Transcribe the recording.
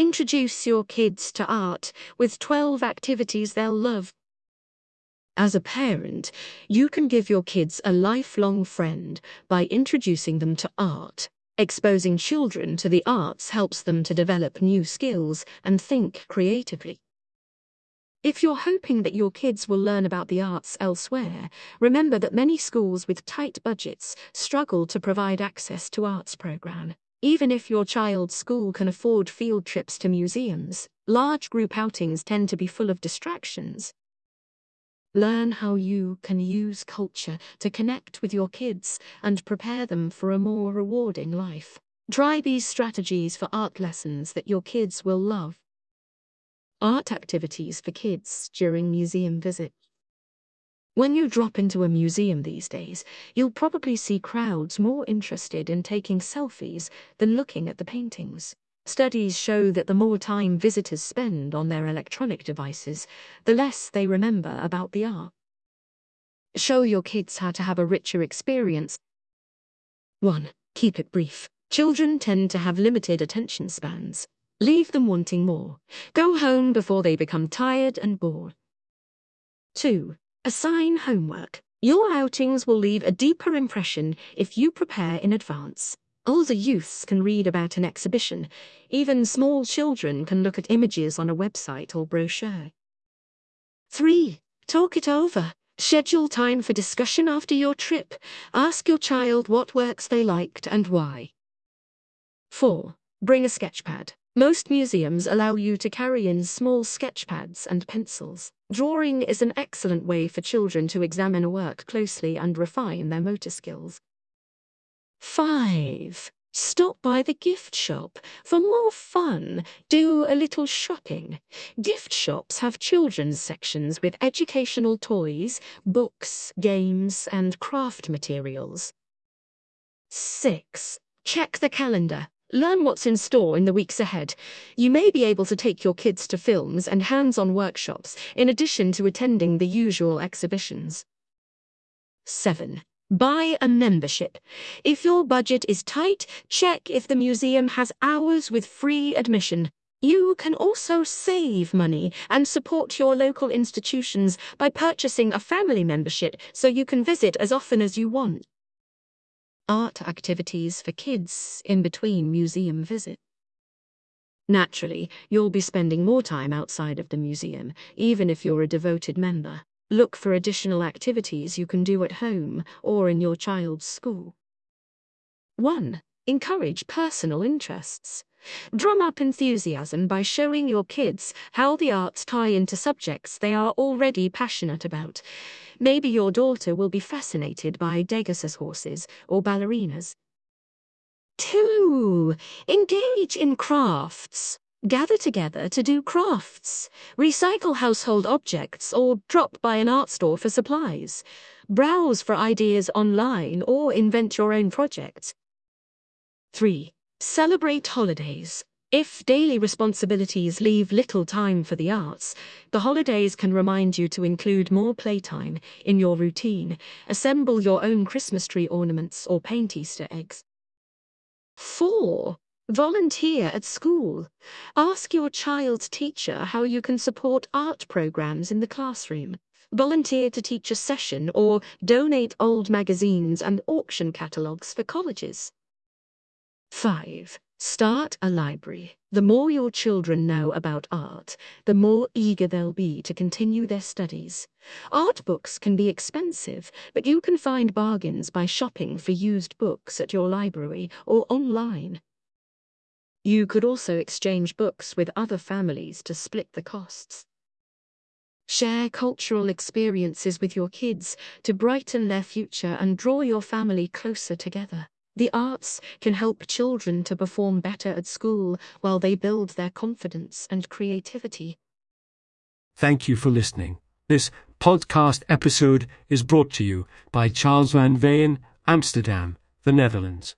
Introduce your kids to art with 12 activities they'll love. As a parent, you can give your kids a lifelong friend by introducing them to art. Exposing children to the arts helps them to develop new skills and think creatively. If you're hoping that your kids will learn about the arts elsewhere, remember that many schools with tight budgets struggle to provide access to arts program. Even if your child's school can afford field trips to museums, large group outings tend to be full of distractions. Learn how you can use culture to connect with your kids and prepare them for a more rewarding life. Try these strategies for art lessons that your kids will love. Art activities for kids during museum visits. When you drop into a museum these days, you'll probably see crowds more interested in taking selfies than looking at the paintings. Studies show that the more time visitors spend on their electronic devices, the less they remember about the art. Show your kids how to have a richer experience. 1. Keep it brief. Children tend to have limited attention spans. Leave them wanting more. Go home before they become tired and bored. 2. Assign homework. Your outings will leave a deeper impression if you prepare in advance. Older youths can read about an exhibition. Even small children can look at images on a website or brochure. 3. Talk it over. Schedule time for discussion after your trip. Ask your child what works they liked and why. 4. Bring a sketchpad. Most museums allow you to carry in small sketchpads and pencils. Drawing is an excellent way for children to examine a work closely and refine their motor skills. 5. Stop by the gift shop. For more fun, do a little shopping. Gift shops have children's sections with educational toys, books, games, and craft materials. 6. Check the calendar. Learn what's in store in the weeks ahead. You may be able to take your kids to films and hands-on workshops, in addition to attending the usual exhibitions. 7. Buy a membership. If your budget is tight, check if the museum has hours with free admission. You can also save money and support your local institutions by purchasing a family membership so you can visit as often as you want art activities for kids in between museum visits. Naturally, you'll be spending more time outside of the museum, even if you're a devoted member. Look for additional activities you can do at home or in your child's school. 1. Encourage personal interests. Drum up enthusiasm by showing your kids how the arts tie into subjects they are already passionate about. Maybe your daughter will be fascinated by Degas's horses or ballerinas. 2. Engage in crafts. Gather together to do crafts. Recycle household objects or drop by an art store for supplies. Browse for ideas online or invent your own projects. 3. Celebrate holidays. If daily responsibilities leave little time for the arts, the holidays can remind you to include more playtime in your routine. Assemble your own Christmas tree ornaments or paint Easter eggs. 4. Volunteer at school. Ask your child's teacher how you can support art programs in the classroom. Volunteer to teach a session or donate old magazines and auction catalogues for colleges. 5. Start a library. The more your children know about art, the more eager they'll be to continue their studies. Art books can be expensive, but you can find bargains by shopping for used books at your library or online. You could also exchange books with other families to split the costs. Share cultural experiences with your kids to brighten their future and draw your family closer together. The arts can help children to perform better at school while they build their confidence and creativity. Thank you for listening. This podcast episode is brought to you by Charles van Veen, Amsterdam, the Netherlands.